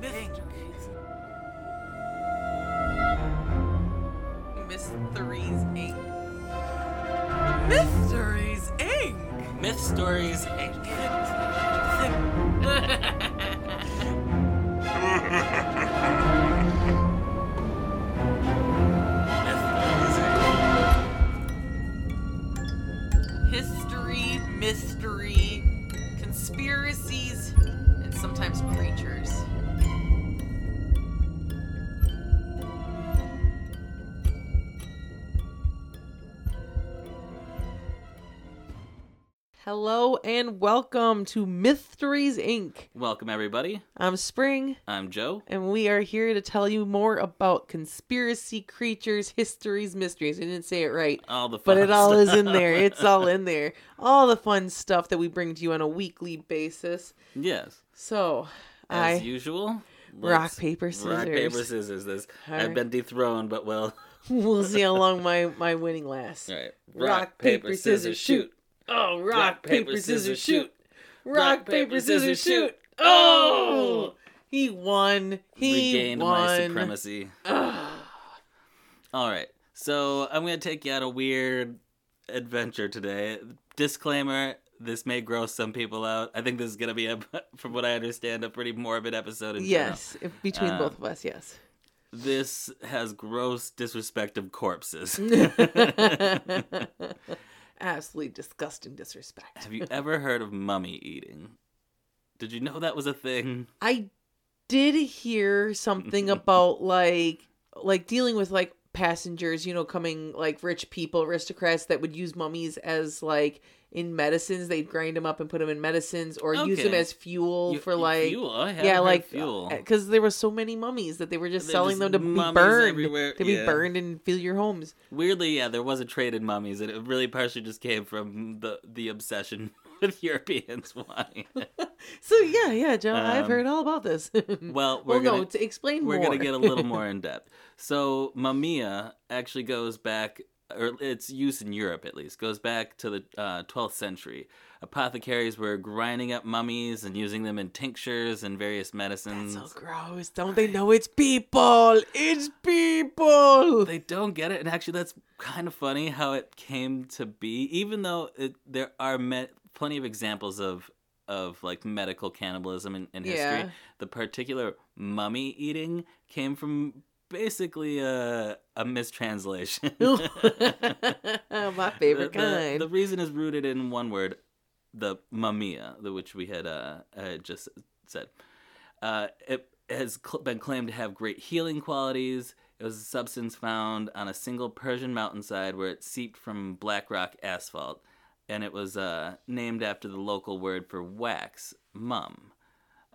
Mysteries. Mysteries Inc. Mysteries Inc. Myth Stories Inc. Hello and welcome to Mysteries Inc. Welcome, everybody. I'm Spring, I'm Joe. and we are here to tell you more about conspiracy creatures, histories, mysteries. I didn't say it right. All the But it all is in stuff. there. It's all in there. All the fun stuff that we bring to you on a weekly basis. yes, So, as I usual. rock paper, scissors. Rock paper scissors. This Alright. I've been dethroned, but well. we'll see how long my my winning lasts. All right. Rock, paper, scissors, shoot. Oh, rock, paper, scissors, shoot. Rock, paper, scissors, shoot. Oh, he won. He Regained won. my supremacy. Ugh. All right. So I'm going to take you on a weird adventure today. Disclaimer this may gross some people out. I think this is going to be, a, from what I understand, a pretty morbid episode. In. Yes, if between Um, both of us, yes. This has gross disrespect of corpses. Absolutely disgusting disrespect. Have you ever heard of mummy eating? Did you know that was a thing? I did hear something about like like dealing with like passengers, you know, coming like rich people, aristocrats that would use mummies as like in medicines. They'd grind them up and put them in medicines or use them as fuel You- for like fuel? I yeah, like fuel. Uh, because there were so many mummies that they were just They're selling just them to be burned, everywhere, to be yeah. burned and fill your homes. Weirdly, yeah, there was a trade in mummies, and it really partially just came from the the obsession with Europeans. Why? So yeah, yeah, Joe, I've Um, heard all about this. Well, we're well, gonna to explain we're gonna get a little more in depth. So, mumia actually goes back, or its use in Europe at least goes back to the uh, 12th century. Apothecaries were grinding up mummies and using them in tinctures and various medicines. That's so gross. Don't they know it's people? It's people. they don't get it and actually that's kind of funny how it came to be even though it, there are me- plenty of examples of of like medical cannibalism in, in history Yeah. the particular mummy eating came from basically a, a mistranslation My favorite the, kind. the, the reason is rooted in one word the mumia the which we had uh, uh just said uh, it has cl- been claimed to have great healing qualities. It was a substance found on a single Persian mountainside where it seeped from black rock asphalt, and it was uh, named after the local word for wax, mum.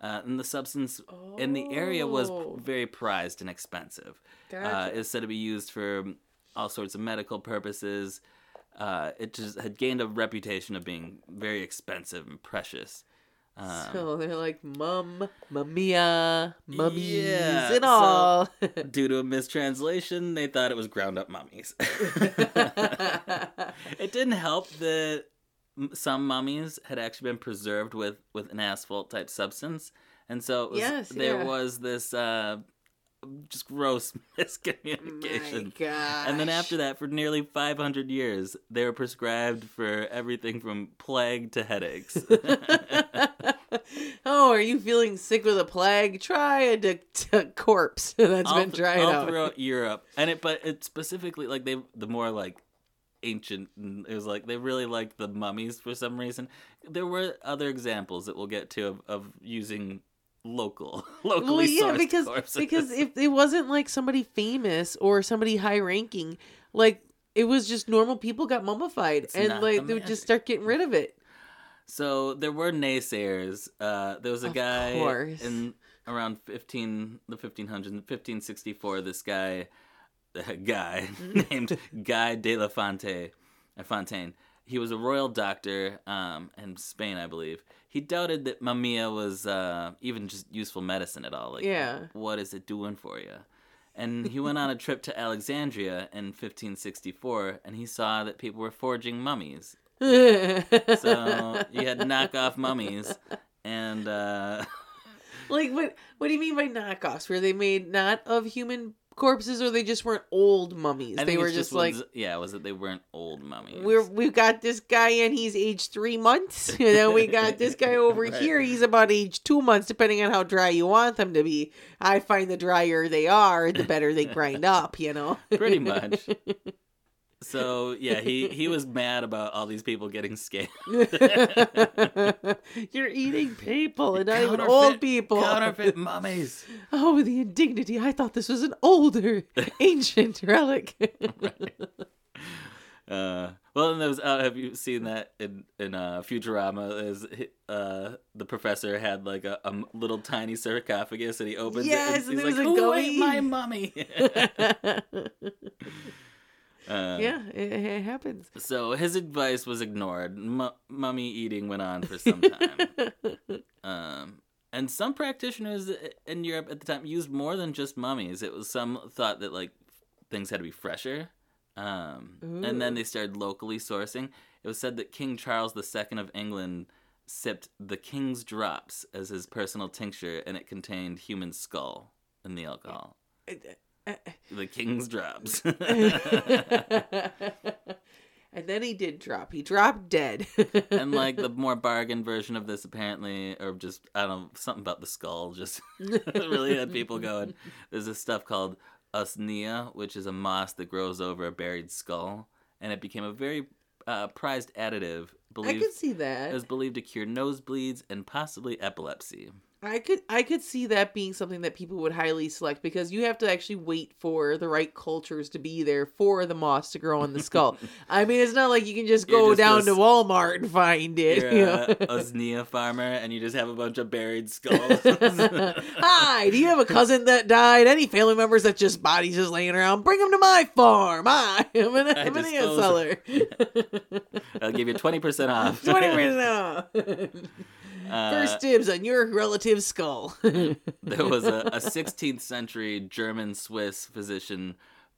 Uh, and the substance in the area was Oh. very prized and expensive. Uh, it's said to be used for all sorts of medical purposes. Uh, it just had gained a reputation of being very expensive and precious. Um, so they're like mum, mumia, mummies, Yeah, and so- all. due to a mistranslation, they thought it was ground up mummies. it didn't help that some mummies had actually been preserved with, with an asphalt type substance. And so it was, Yes, there yeah. was this uh, just gross miscommunication. And then after that, for nearly 500 years, they were prescribed for everything from plague to headaches. oh, are you feeling sick with a plague? Try a de- corpse that's all been th- dried all out. throughout Europe, and it but it specifically like they the more like ancient it was like they really liked the mummies for some reason. There were other examples that we'll get to of, of using local locally well, yeah, because because if it wasn't like somebody famous or somebody high ranking, like it was just normal people got mummified, It's and like the they would just start getting rid of it. So there were naysayers. Uh, there was a Of guy course. in around fifteen the fifteen hundreds, fifteen sixty four. This guy, a guy named Guy de la Fonte, uh, Fontaine. He was a royal doctor um, in Spain, I believe. He doubted that mumia was uh, even just useful medicine at all. Like, Yeah. what is it doing for you? And he went on a trip to Alexandria in 1564, and he saw that people were forging mummies so you had knockoff mummies, and uh, like what? What do you mean by knockoffs? Were they made not of human corpses, or they just weren't old mummies? I they were just, like. yeah, was it they weren't old mummies? We're, we've got this guy and he's age three months. And then we got this guy over Right. here. He's about age two months, depending on how dry you want them to be. I find the drier they are, the better they grind up, you know? Pretty much. So yeah, he he was mad about all these people getting scammed. You're eating people and not even old people. Counterfeit mummies. Oh, the indignity. I thought this was an older, ancient relic. Uh, well, and there was. Uh, have you seen that in in uh, Futurama? Is uh, the professor had like a, a little tiny sarcophagus, and he opens Yes, it, and and he's like, "Who ate my mummy?" Uh, yeah, it, it happens. So his advice was ignored. Mu- mummy eating went on for some time. Um, and some practitioners in Europe at the time used more than just mummies. It was some thought that like things had to be fresher. Um, and then they started locally sourcing. It was said that King Charles II of England sipped the King's Drops as his personal tincture, and it contained human skull in the alcohol. The King's Drops. and then he did drop. He dropped dead. and like the more bargain version of this apparently or just i don't know something about the skull just really had people going there's this stuff called usnea which is a moss that grows over a buried skull and it became a very uh, prized additive I believed could see it was believed to cure nosebleeds and possibly epilepsy I could I could see that being something that people would highly select because you have to actually wait for the right cultures to be there for the moss to grow on the skull. I mean, it's not like you can just You're go just down a to Walmart and find it. you're you a know? farmer and you just have a bunch of buried skulls Hi, do you have a cousin that died? Any family members that just bodies just laying around? Bring them to my farm. I'm an, I I'm an seller. i'll give you 20% off Twenty percent off. Uh, First dibs on your relative's skull. There was a, a 16th century German Swiss physician,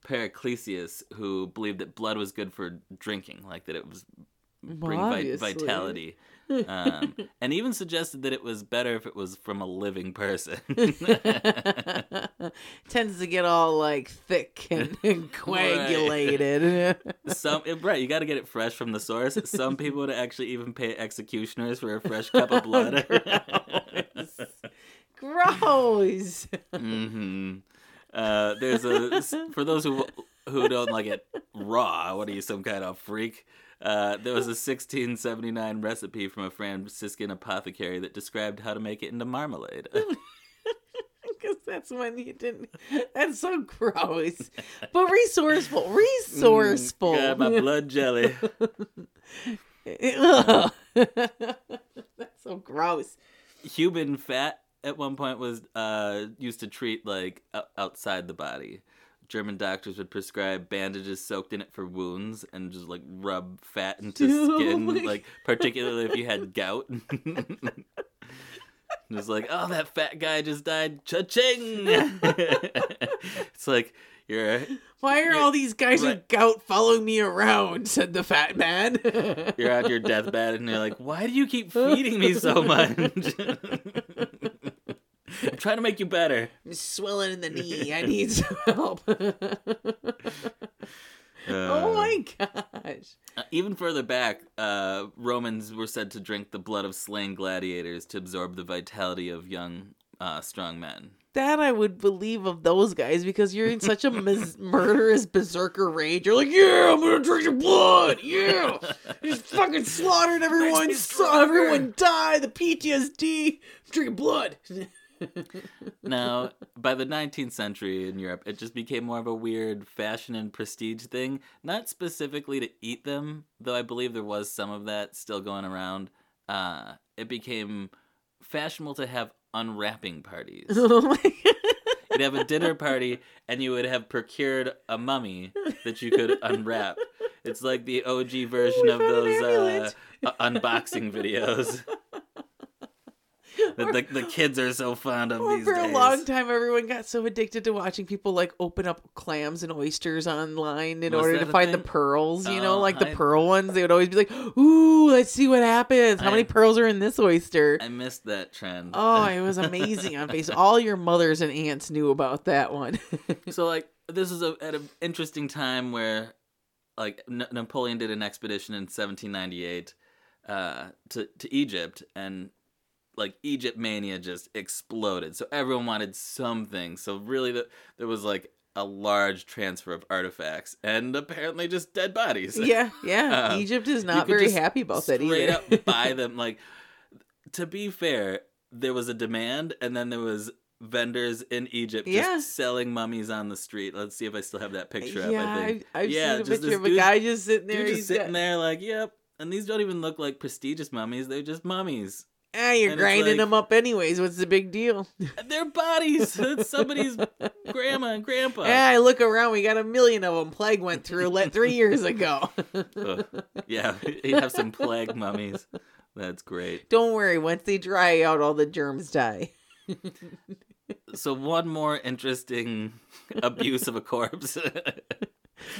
Paracelsus, who believed that blood was good for drinking, like that it was bring vi- vitality. Um, and even suggested that it was better if it was from a living person. Tends to get all like thick and, and coagulated. Some right, you got to get it fresh from the source. Some people would actually even pay executioners for a fresh cup of blood. Gross. hmm Uh, there's a for those who who don't like it raw. What are you, some kind of freak? Uh, there was a 1679 recipe from a Franciscan apothecary that described how to make it into marmalade. Because that's when you didn't. That's so gross. But resourceful. Resourceful. Got my blood jelly. That's so gross. Human fat at one point was uh, used to treat like outside the body. German doctors would prescribe bandages soaked in it for wounds and just like rub fat into Oh skin, like particularly if you had gout. Just like, oh, that fat guy just died. Cha-ching! it's like you're Why are You're- all these guys right. with gout following me around? Said the fat man. you're on your deathbed and you're like, why do you keep feeding me so much? I'm trying to make you better. I'm swelling in the knee. I need some help. oh my gosh. Uh, Even further back, uh, Romans were said to drink the blood of slain gladiators to absorb the vitality of young, uh, strong men. That I would believe of those guys because you're in such a mis- murderous berserker rage. You're like, yeah, I'm gonna drink your blood. Yeah, just fucking slaughtered everyone. Saw everyone die. The PTSD. I'm drinking blood. Now, by the 19th century in Europe, it just became more of a weird fashion and prestige thing. Not specifically to eat them, though I believe there was some of that still going around. Uh, it became fashionable to have unwrapping parties. oh my god. You'd have a dinner party, and you would have procured a mummy that you could unwrap. It's like the OG version We of those uh, uh, unboxing videos. that the, the kids are so fond of these for days. a long time, everyone got so addicted to watching people like open up clams and oysters online in Was order to find the pearls. You know, Oh, like the I- pearl ones. They would always be like, "Ooh, let's see what happens. How I- many pearls are in this oyster?" I missed that trend. Oh, it was amazing on Facebook. All your mothers and aunts knew about that one. so like this is a, at an interesting time where like N- Napoleon did an expedition in 1798 uh, to to Egypt and like Egypt mania just exploded. So everyone wanted something. So really the, there was like a large transfer of artifacts and apparently just dead bodies. yeah, yeah. Uh, Egypt is not very happy about that straight up buy them like to be fair, there was a demand and then there was vendors in Egypt Yeah. just selling mummies on the street. Let's see if I still have that picture up. yeah, I think. I've, I've Yeah, seen a just picture of a dude- guy just sitting there. Dude just sitting got, there like, yep. And these don't even look like prestigious mummies. They're just mummies. Ah, you're and grinding like- them up anyways. What's the big deal? They're bodies. it's somebody's grandma and grandpa. Yeah, I look around. We got a million of them. Plague went through let three years ago. Ugh. yeah, you have some plague mummies. That's great. Don't worry. Once they dry out, all the germs die. So one more interesting abuse of a corpse.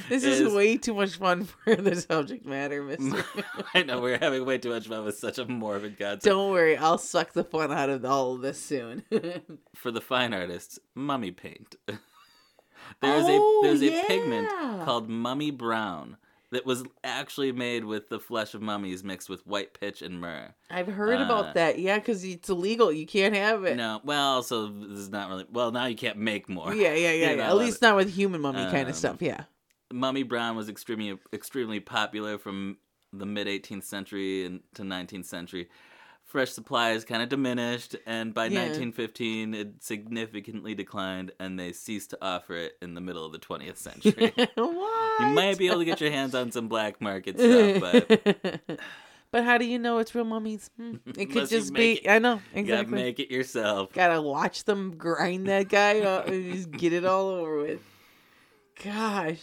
This is, Is- way too much fun for the subject matter, Mister. I know we're having way too much fun with such a morbid concept. Don't worry. I'll suck the fun out of all of this soon. For the fine artists, mummy paint. there's Oh, a there's a pigment called mummy brown that was actually made with the flesh of mummies mixed with white pitch and myrrh. I've heard Uh, about that. Yeah, because it's illegal. You can't have it. No, well, so this is not really well. Now you can't make more. Yeah, yeah, yeah. Yeah. At least not with human mummy kind Um, of stuff. Yeah. Mummy Brown was extremely extremely popular from the mid 18th century and to 19th century. Fresh supplies kind of diminished, and by Yeah. 1915 it significantly declined, and they ceased to offer it in the middle of the 20th century. what? you might be able to get your hands on some black market stuff, but but how do you know it's real mummies? Hmm. It could just be. it- I know you gotta exactly. make it yourself. Gotta watch them grind that guy up and just get it all over with. Gosh,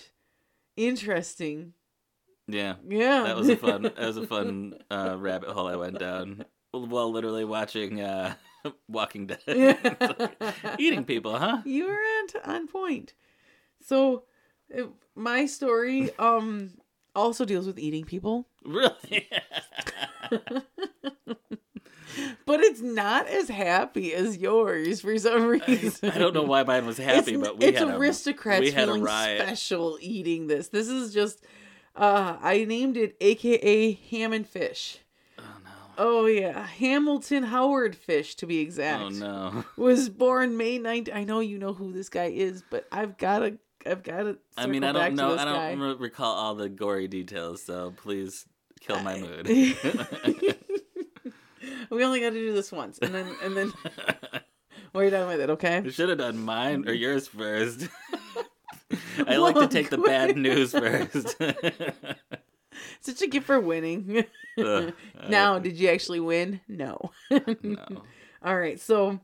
interesting. Yeah, Yeah, that was a fun. That was a fun uh, rabbit hole I went down while literally watching uh, Walking Dead, eating people, huh? you were on on point. So, uh, my story um also deals with eating people, Really? But it's not as happy as yours for some reason. I don't know why mine was happy, it's, but we it's had a, aristocrats we had a feeling riot. special eating this. This is just uh I named it AKA ham and fish. Oh no! Oh yeah, Hamilton Howard Fish to be exact. Oh no! Was born May 9th. I know you know who this guy is, but I've got to I've got to I mean, I don't know. I don't re- recall all the gory details, so please kill my mood. we only got to do this once, and then and then we're done with it. Okay. You should have done mine or yours first. I like to take the bad news first. Such a gift for winning. Ugh, now, uh, did you actually win? No. no. All right. So,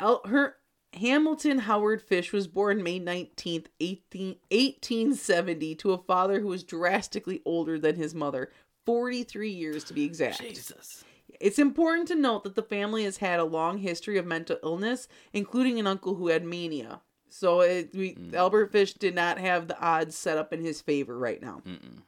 El- her Hamilton Howard Fish was born May 19th, 18, 1870 to a father who was drastically older than his mother, 43 years to be exact. Jesus. It's important to note that the family has had a long history of mental illness, including an uncle who had mania. So it, we, Mm. Albert Fish did not have the odds set up in his favor right now. Mm-mm.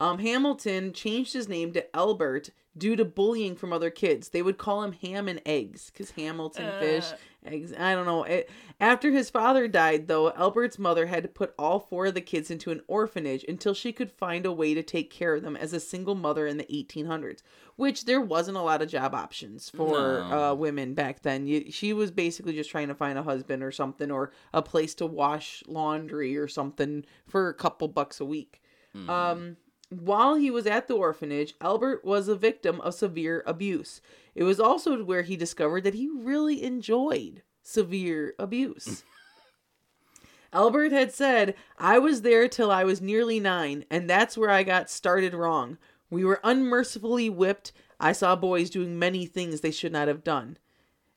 Um, Hamilton changed his name to Albert due to bullying from other kids. They would call him Ham and Eggs because Hamilton fish Uh. eggs. I don't know. It, after his father died, though, Albert's mother had to put all four of the kids into an orphanage until she could find a way to take care of them as a single mother in the 1800s. Which there wasn't a lot of job options for No. uh, women back then. You, she was basically just trying to find a husband or something, or a place to wash laundry or something for a couple bucks a week. Mm. Um, while he was at the orphanage, Albert was a victim of severe abuse. It was also where he discovered that he really enjoyed severe abuse. Albert had said, I was there till I was nearly nine, and that's where I got started wrong. We were unmercifully whipped. I saw boys doing many things they should not have done.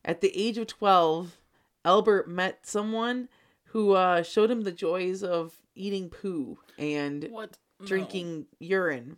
At the age of 12, Albert met someone who uh, showed him the joys of eating poo and What? No. drinking urine.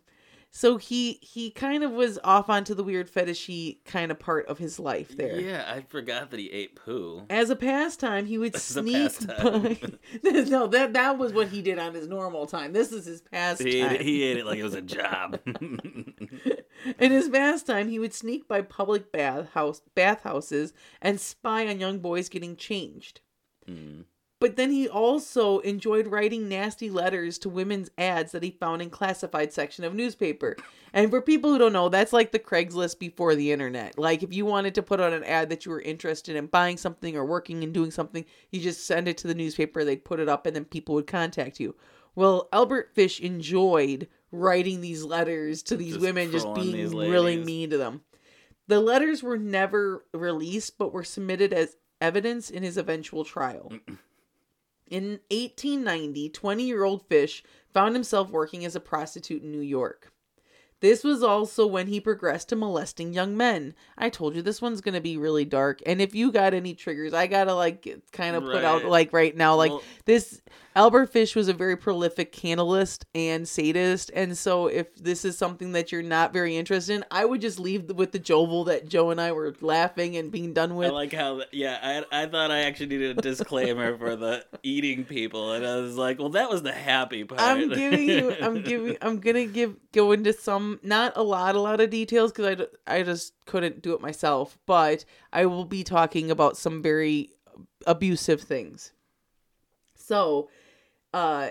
So he he kind of was off onto the weird fetishy kind of part of his life there. Yeah, I forgot that he ate poo. As a pastime, he would As sneak by. no, that that was what he did on his normal time. This is his pastime. He ate, he ate it like it was a job. In his pastime, he would sneak by public bath house bathhouses and spy on young boys getting changed. Hmm. But then he also enjoyed writing nasty letters to women's ads that he found in classified section of newspaper. And for people who don't know, that's like the Craigslist before the internet. Like if you wanted to put on an ad that you were interested in buying something or working and doing something, you just send it to the newspaper, they'd put it up and then people would contact you. Well, Albert Fish enjoyed writing these letters to these Just women just being really mean to them. The letters were never released but were submitted as evidence in his eventual trial. In 1890, 20 year old Fish found himself working as a prostitute in New York. This was also when he progressed to molesting young men. I told you this one's going to be really dark. And if you got any triggers, I got to like kind of put out like right now like Well- this Albert Fish was a very prolific cannibalist and sadist. And so if this is something that you're not very interested in, I would just leave with the Jovel that Joe and I were laughing and being done with. I like how, yeah, I, I thought I actually needed a disclaimer for the eating people, and I was like, well, that was the happy part. I'm giving you. I'm giving. I'm gonna give go into some, not a lot, a lot of details because I, I just couldn't do it myself. But I will be talking about some very abusive things. So, uh,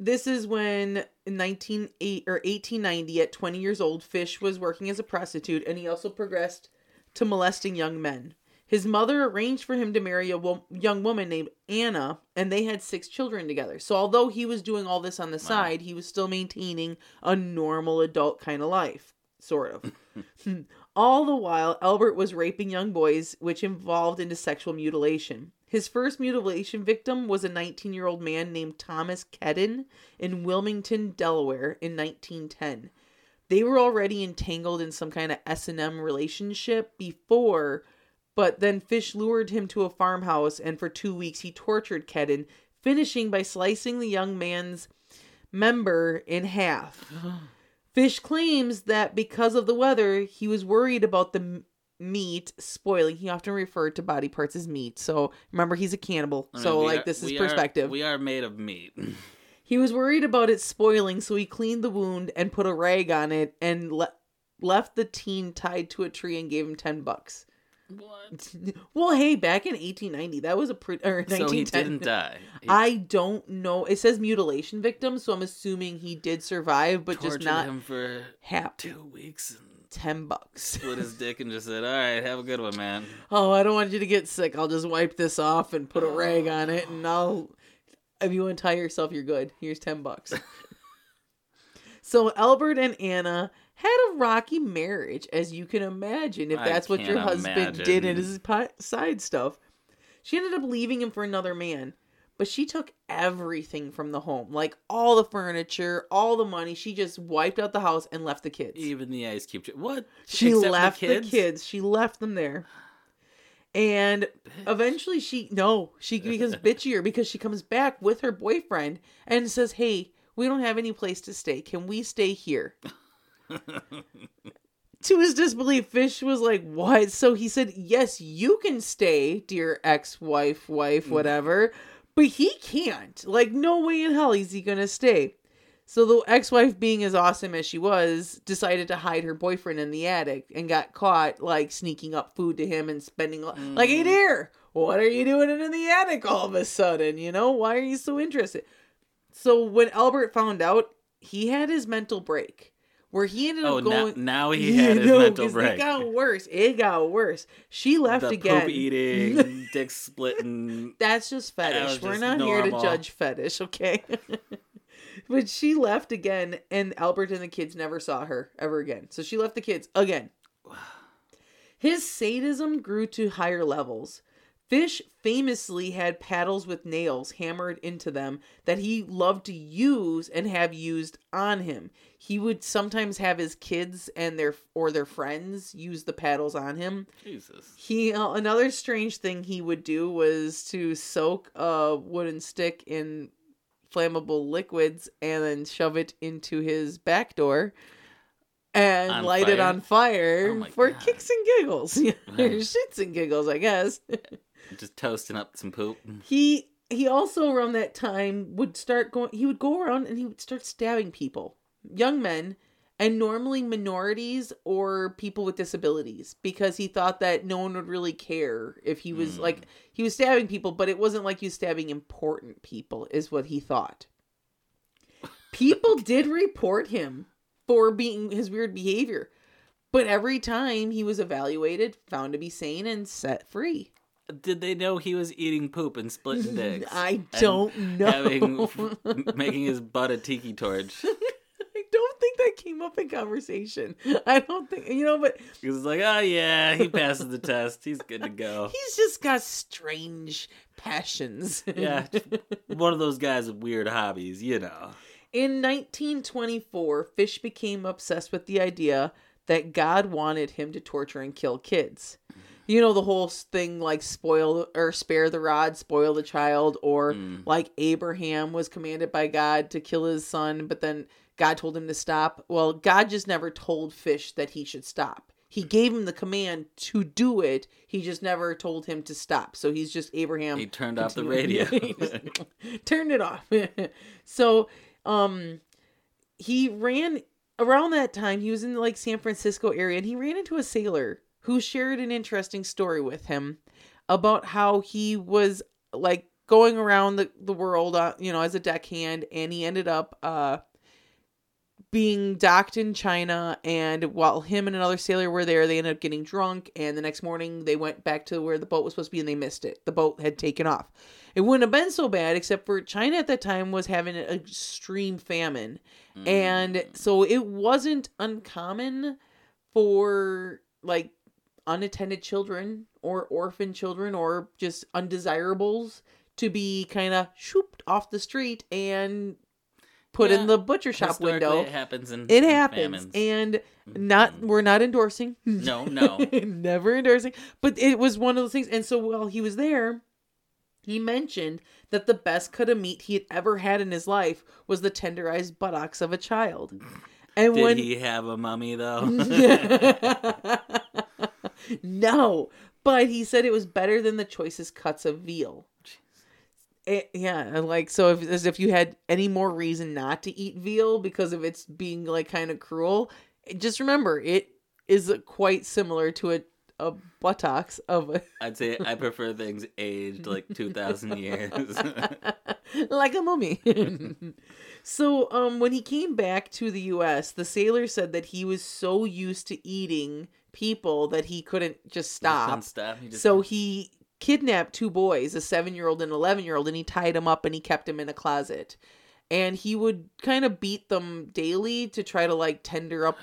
this is when in 198 or 1890, at 20 years old, Fish was working as a prostitute, and he also progressed to molesting young men. His mother arranged for him to marry a wo- young woman named Anna, and they had six children together. So, although he was doing all this on the side, he was still maintaining a normal adult kind of life, sort of. all the while, Albert was raping young boys, which involved into sexual mutilation. His first mutilation victim was a 19 year old man named Thomas Kedden in Wilmington, Delaware, in 1910 they were already entangled in some kind of S&M relationship before but then Fish lured him to a farmhouse and for 2 weeks he tortured Kedden finishing by slicing the young man's member in half. Fish claims that because of the weather he was worried about the m- meat spoiling. He often referred to body parts as meat. So remember he's a cannibal. I mean, so like are- this is we are- perspective. we are made of meat. He was worried about it spoiling, so he cleaned the wound and put a rag on it and le- left the teen tied to a tree and gave him 10 bucks. What? Well, hey, back in 1890, that was a pretty or So he didn't die. He I don't know. It says mutilation victim, so I'm assuming he did survive, but tortured just not him for half two weeks and 10 bucks. split his dick and just said, "All right, have a good one, man." oh, I don't want you to get sick. I'll just wipe this off and put a rag on it, and I'll. If you want to tie yourself, you're good. Here's 10 bucks. so Albert and Anna had a rocky marriage, as you can imagine, if that's what your husband did in his side stuff. She ended up leaving him for another man, but she took everything from the home like all the furniture, all the money. She just wiped out the house and left the kids. Even the ice cube. What? She Except left the kids? kids. She left them there. And eventually she no, she becomes bitchier because she comes back with her boyfriend and says, "Hey, we don't have any place to stay. Can we stay here?" to his disbelief, Fish was like, "What?" So he said, "Yes, you can stay, dear ex-wife, wife, mm. whatever, but he can't. Like, no way in hell is he gonna stay." So the ex-wife, being as awesome as she was, decided to hide her boyfriend in the attic and got caught like sneaking up food to him and spending like, "Hey, mm. dear, what are you doing in the attic all of a sudden? You know, why are you so interested?" So when Albert found out, he had his mental break where he ended Oh, up now, going. now he had his know, mental break. It got worse. It got worse. She left the again. poop eating, dick splitting. That's just fetish. We're not here to judge fetish, okay? but she left again, and Albert and the kids never saw her ever again. So she left the kids again. His sadism grew to higher levels. Fish famously had paddles with nails hammered into them that he loved to use and have used on him. He would sometimes have his kids and their or their friends use the paddles on him. Jesus. He uh, another strange thing he would do was to soak a wooden stick in flammable liquids and then shove it into his back door and On light it on fire Oh for God. kicks and giggles. shits and giggles, I guess. Just toasting up some poop. he he also around that time would start going he would go around and he would start stabbing people young men and normally minorities or people with disabilities because he thought that no one would really care if he was Mm. like he was stabbing people but it wasn't like he was stabbing important people is what he thought people did report him for being his weird behavior but every time he was evaluated found to be sane and set free Did they know he was eating poop and splitting dicks? I don't know. Having making his butt a tiki torch. I don't think that came up in conversation. I don't think you know, but He was like, "Oh yeah, he passes the test. He's good to go." he's just got strange passions. Yeah, one of those guys with weird hobbies, you know. In 1924, Fish became obsessed with the idea that God wanted him to torture and kill kids. You know the whole thing like spoil or spare the rod, spoil the child, or Mm. like Abraham was commanded by God to kill his son, but then God told him to stop. Well, God just never told Fish that he should stop. He gave him the command to do it. He just never told him to stop. So he's just Abraham. He turned off the radio. Turned it off. so, um, he ran around that time. He was in like San Francisco area, and he ran into a sailor who shared an interesting story with him about how he was like going around the, the world, uh, you know, as a deckhand, and he ended up uh being docked in China. And while him and another sailor were there, they ended up getting drunk. And the next morning, they went back to where the boat was supposed to be, and they missed it. The boat had taken off. It wouldn't have been so bad, except for China at that time was having an extreme famine. Mm. And so it wasn't uncommon for like unattended children or orphan children or just undesirables to be kind of shooped off the street and put Yeah. in the butcher shop window. It happens in It in happens, famines. and mm-hmm. not we're not endorsing. No, no. never endorsing. But it was one of those things. And so while he was there, he mentioned that the best cut of meat he had ever had in his life was the tenderized buttocks of a child. And Did when he have a mummy though? no, but he said it was better than the choicest cuts of veal. It, yeah, and like so, if as if you had any more reason not to eat veal because of its being like kind of cruel, just remember it is quite similar to a a buttocks of a I'd say I prefer things aged like two thousand years. like a mummy. so, um, when he came back to the U.S., the sailor said that he was so used to eating people that he couldn't just stop. Couldn't stop. He just So he kidnapped two boys, a seven year old and an 11 year old, and he tied them up and he kept them in a closet. And he would kind of beat them daily to try to like tender up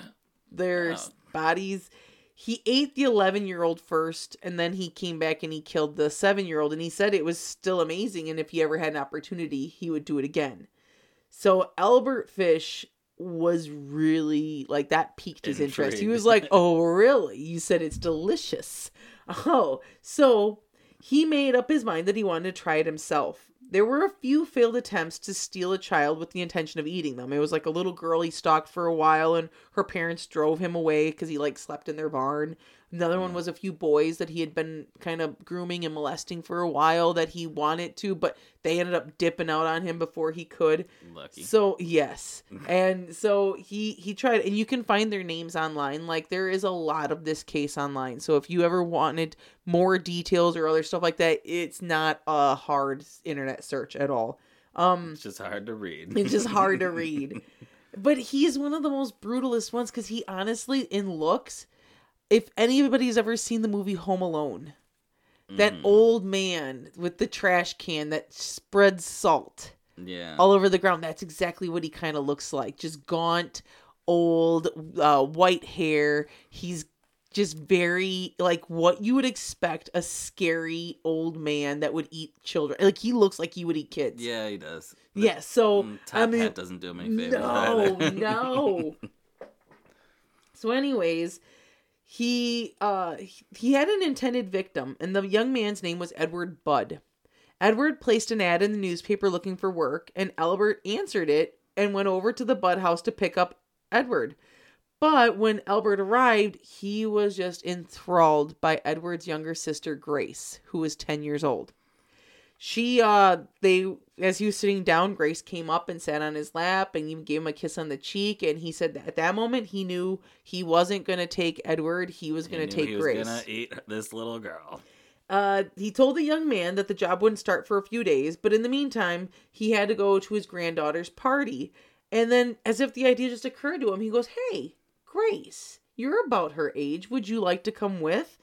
their Wow. bodies. He ate the 11 year old first, and then he came back and he killed the seven year old. And he said it was still amazing. And if he ever had an opportunity, he would do it again. So Albert Fish was really like that piqued his interest. He was like, "Oh, really? You said it's delicious." Oh, so he made up his mind that he wanted to try it himself. There were a few failed attempts to steal a child with the intention of eating them. It was like a little girl he stalked for a while and her parents drove him away because he like slept in their barn. Another one was a few boys that he had been kind of grooming and molesting for a while that he wanted to, but they ended up dipping out on him before he could. lucky. So yes, and so he he tried, and you can find their names online. Like there is a lot of this case online. So if you ever wanted more details or other stuff like that, it's not a hard internet search at all. Um, It's just hard to read. it's just hard to read. But he's one of the most brutalist ones because he honestly, in looks, if anybody's ever seen the movie Home Alone, that Mm, old man with the trash can that spreads salt yeah. all over the ground. That's exactly what he kind of looks like. Just gaunt, old, uh, white hair. He's just very like what you would expect a scary old man that would eat children. Like he looks like he would eat kids. yeah, he does. Yeah. So Mm, Top I mean, Hat doesn't do him any favors. no, no. So, anyways, he uh he- had an intended victim, and the young man's name was Edward Budd. Edward placed an ad in the newspaper looking for work, and Albert answered it and went over to the Budd house to pick up Edward. But when Albert arrived, he was just enthralled by Edward's younger sister, Grace, who was 10 years old. She, uh, they, as he was sitting down, Grace came up and sat on his lap and even gave him a kiss on the cheek. And he said that at that moment he knew he wasn't going to take Edward, he was going to take he was Grace. gonna eat this little girl. Uh, he told the young man that the job wouldn't start for a few days, but in the meantime, he had to go to his granddaughter's party. And then, as if the idea just occurred to him, he goes, Hey, Grace, you're about her age. Would you like to come with?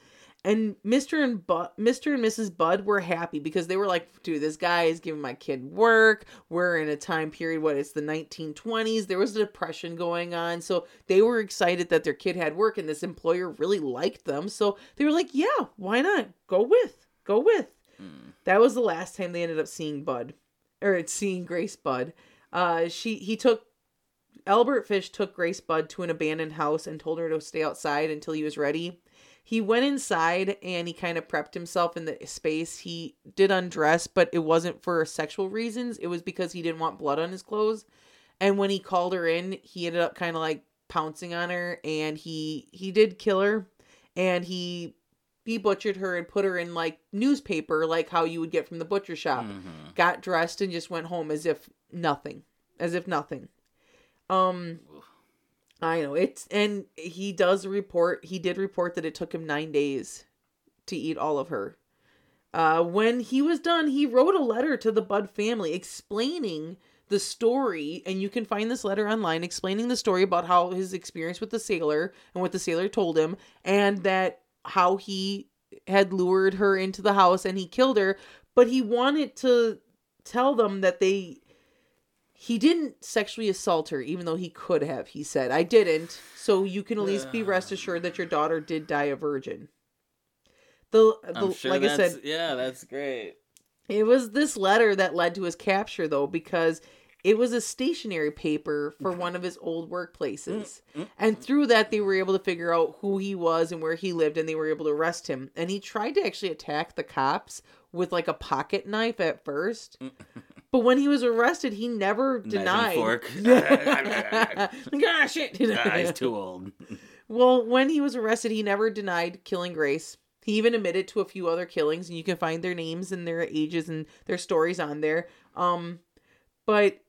And Mr. and Bu- Mr. and Mrs. Budd were happy because they were like, dude, this guy is giving my kid work. We're in a time period, what it's the 1920s. There was a depression going on. So they were excited that their kid had work and this employer really liked them. So they were like, yeah, why not? Go with. Go with. Hmm. That was the last time they ended up seeing Budd. Or seeing Grace Budd. Uh she he took Albert Fish took Grace Budd to an abandoned house and told her to stay outside until he was ready. He went inside and he kind of prepped himself in the space. He did undress, but it wasn't for sexual reasons. It was because he didn't want blood on his clothes. And when he called her in, he ended up kind of like pouncing on her and he he did kill her and he he butchered her and put her in like newspaper like how you would get from the butcher shop Mhm. got dressed and just went home as if nothing as if nothing um Oof. I know it's and he does report he did report that it took him nine days to eat all of her. Uh when he was done he wrote a letter to the Budd family explaining the story and you can find this letter online explaining the story about how his experience with the sailor and what the sailor told him and that how he had lured her into the house and he killed her but he wanted to tell them that they he didn't sexually assault her even though he could have he said i didn't so you can at least be rest assured that your daughter did die a virgin the, the sure like i said yeah, that's great. it was this letter that led to his capture, though, because it was a stationary paper for one of his old workplaces. Mm, mm, and mm. through that, they were able to figure out who he was and where he lived, and they were able to arrest him. And he tried to actually attack the cops with like a pocket knife at first. But when he was arrested, he never denied. fork. like, ah, shit. Ah, he's too old. Well, when he was arrested, he never denied killing Grace. He even admitted to a few other killings, and you can find their names and their ages and their stories on there. Um, but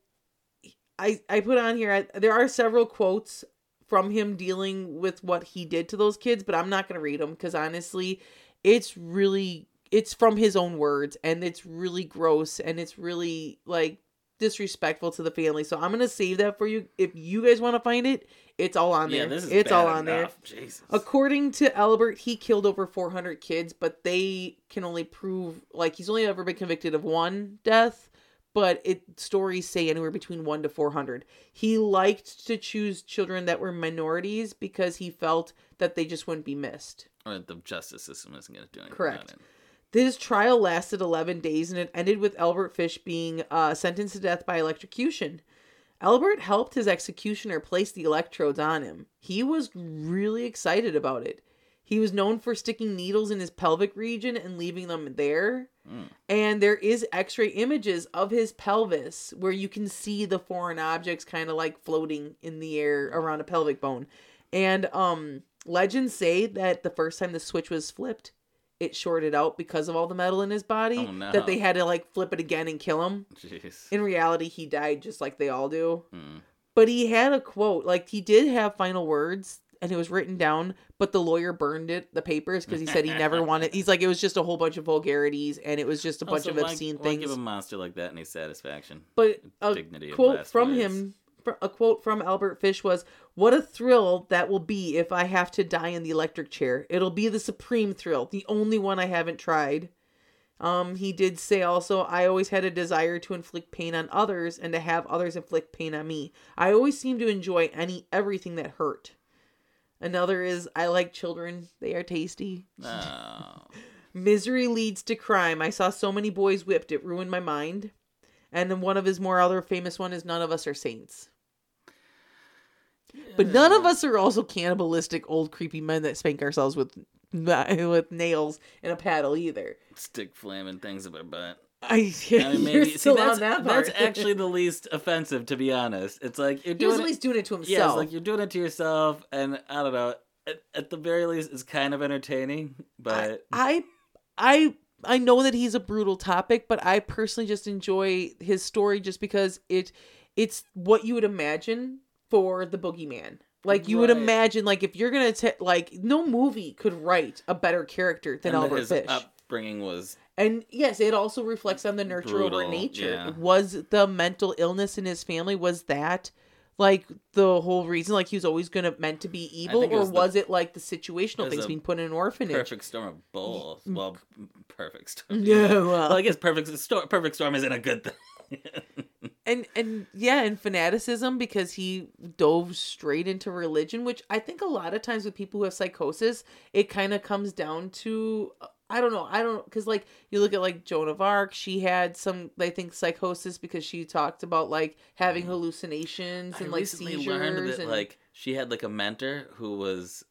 I I put on here I, there are several quotes from him dealing with what he did to those kids, but I'm not gonna read them because honestly, it's really it's from his own words, and it's really gross, and it's really like disrespectful to the family. So I'm gonna save that for you. If you guys want to find it, it's all on there. Yeah, this is it's bad all on there. enough. Jesus. According to Albert, he killed over 400 kids, but they can only prove like he's only ever been convicted of one death, but it stories say anywhere between 1 to 400. He liked to choose children that were minorities because he felt that they just wouldn't be missed. Or the justice system isn't going to do anything Correct. About it. His trial lasted 11 days and it ended with Albert Fish being uh, sentenced to death by electrocution. Albert helped his executioner place the electrodes on him. He was really excited about it. He was known for sticking needles in his pelvic region and leaving them there. Mm. And there is x-ray images of his pelvis where you can see the foreign objects kind of like floating in the air around a pelvic bone. And um legends say that the first time the switch was flipped, it shorted out because of all the metal in his body Oh, no. that they had to like flip it again and kill him. Jeez. In reality, he died just like they all do. Mm. But he had a quote, like he did have final words and it was written down, but the lawyer burned it, the papers, because he said he never wanted. He's like, it was just a whole bunch of vulgarities and it was just a bunch Also, of why- obscene why things. give a monster like that any satisfaction? But a Dignity quote from words. him, a quote from Albert Fish was, "What a thrill that will be if I have to die in the electric chair. It'll be the supreme thrill, the only one I haven't tried." Um, he did say also, "I always had a desire to inflict pain on others and to have others inflict pain on me. I always seem to enjoy any everything that hurt." Another is, "I like children; they are tasty." Oh. Misery leads to crime. I saw so many boys whipped, it ruined my mind. And then one of his more other famous one is none of us are saints. But none of us are also cannibalistic old creepy men that spank ourselves with with nails and a paddle either. Stick flaming things up our butt. I, I you're mean, maybe see, still that's, on that part. that's actually the least offensive, to be honest. It's like you're he was doing at it. least doing it to Yeah, it's himself. like you're doing it to yourself, and I don't know. At, at the very least, it's kind of entertaining, but I, I, I know that he's a brutal topic, but I personally just enjoy his story just because it, it's what you would imagine for the boogeyman. Like you would imagine, like if you're gonna ta- like no movie could write a better character than and Albert his Fish. upbringing was And yes, it also reflects on the nurture over nature. yeah. Was the mental illness in his family was that like the whole reason like he was always gonna meant to be evil think or was was, the- it like the situational things being put in an orphanage? perfect storm of both. Mm, well, mm. perfect storm. Yeah, well. Well, I guess perfect storm. Perfect storm isn't a good thing. And and yeah, and fanaticism because he dove straight into religion, which I think a lot of times with people who have psychosis, it kind of comes down to I don't know, I don't because like you look at like Joan of Arc, she had some I think psychosis because she talked about like having mm. hallucinations I and like recently seizures learned that and like she had like a mentor who was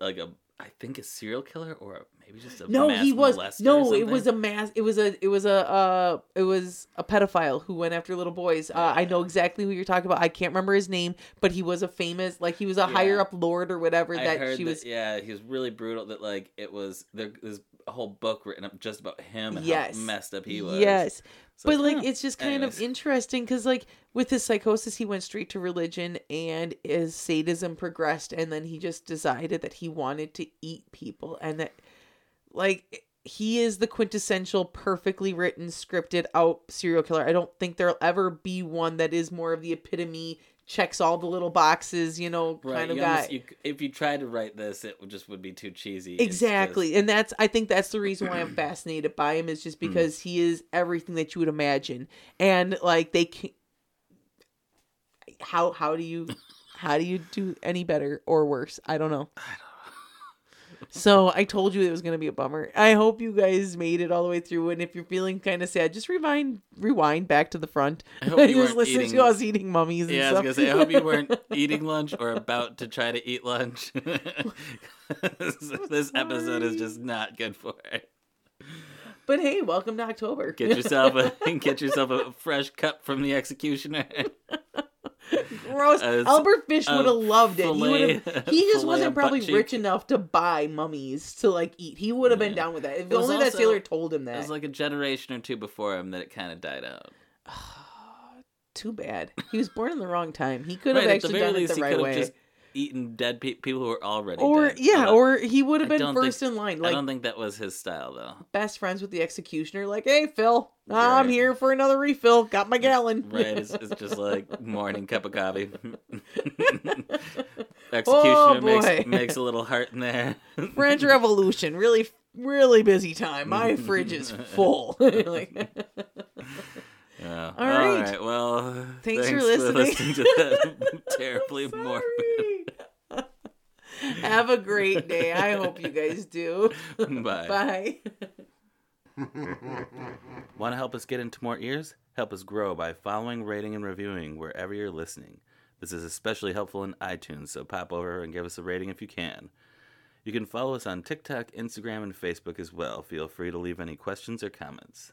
like a I think a serial killer or maybe just a no, mass he was no, it was a mass. It was a it was a uh it was a pedophile who went after little boys. Uh, I know exactly who you're talking about. I can't remember his name, but he was a famous like he was a higher up lord or whatever I that heard she that, was. yeah, he was really brutal. That like it was there, there's a whole book written up just about him and Yes. how messed up he was. Yes, It's but like it's just kind Anyways. of interesting because like with his psychosis, he went straight to religion, and his sadism progressed, and then he just decided that he wanted to eat people, and that like he is the quintessential perfectly written scripted out serial killer i don't think there'll ever be one that is more of the epitome checks all the little boxes you know right. kind of you guy almost- you if you tried to write this, it would just would be too cheesy. Exactly just- and that's i think that's the reason why i'm fascinated by him is just Hmm. because he is everything that you would imagine and like they can how how do you how do you do any better or worse i don't know so i told you it was going to be a bummer i hope you guys made it all the way through and if you're feeling kind of sad just rewind rewind back to the front I hope you just weren't listen eating- to us eating mummies and Yeah, I was gonna say. I hope you weren't eating lunch or about to try to eat lunch. this episode is just not good for it. but hey welcome to october Get yourself a get yourself a fresh cup from the executioner. Gross. A- Albert Fish would have loved it. He would have. He just wasn't probably rich enough to buy mummies to like eat. He would have been down with that. If only that sailor told him that. It was like a generation or two before him that it kind of died out. Too bad. He was born in the wrong time. He could have Right, actually done it the he right way. just eaten dead pe- people who were already Or dead. yeah, Although, or he would have been first think- in line, Like, I don't think that was his style though. best friends with the executioner. Like, hey Phil, I'm here for another refill. Got my gallon. Right, it's, it's just like morning cup of coffee. Executioner Oh, makes makes a little heart in there. French Revolution, really, really busy time. My fridge is full. Like- Yeah. All right. right. Well, Thanks for listening. to that terribly morbid. Sorry. Have a great day. I hope you guys do. Bye. Bye. Want to help us get into more ears? Help us grow by following, rating, and reviewing wherever you're listening. This is especially helpful in iTunes, so pop over and give us a rating if you can. You can follow us on TikTok, Instagram, and Facebook as well. Feel free to leave any questions or comments.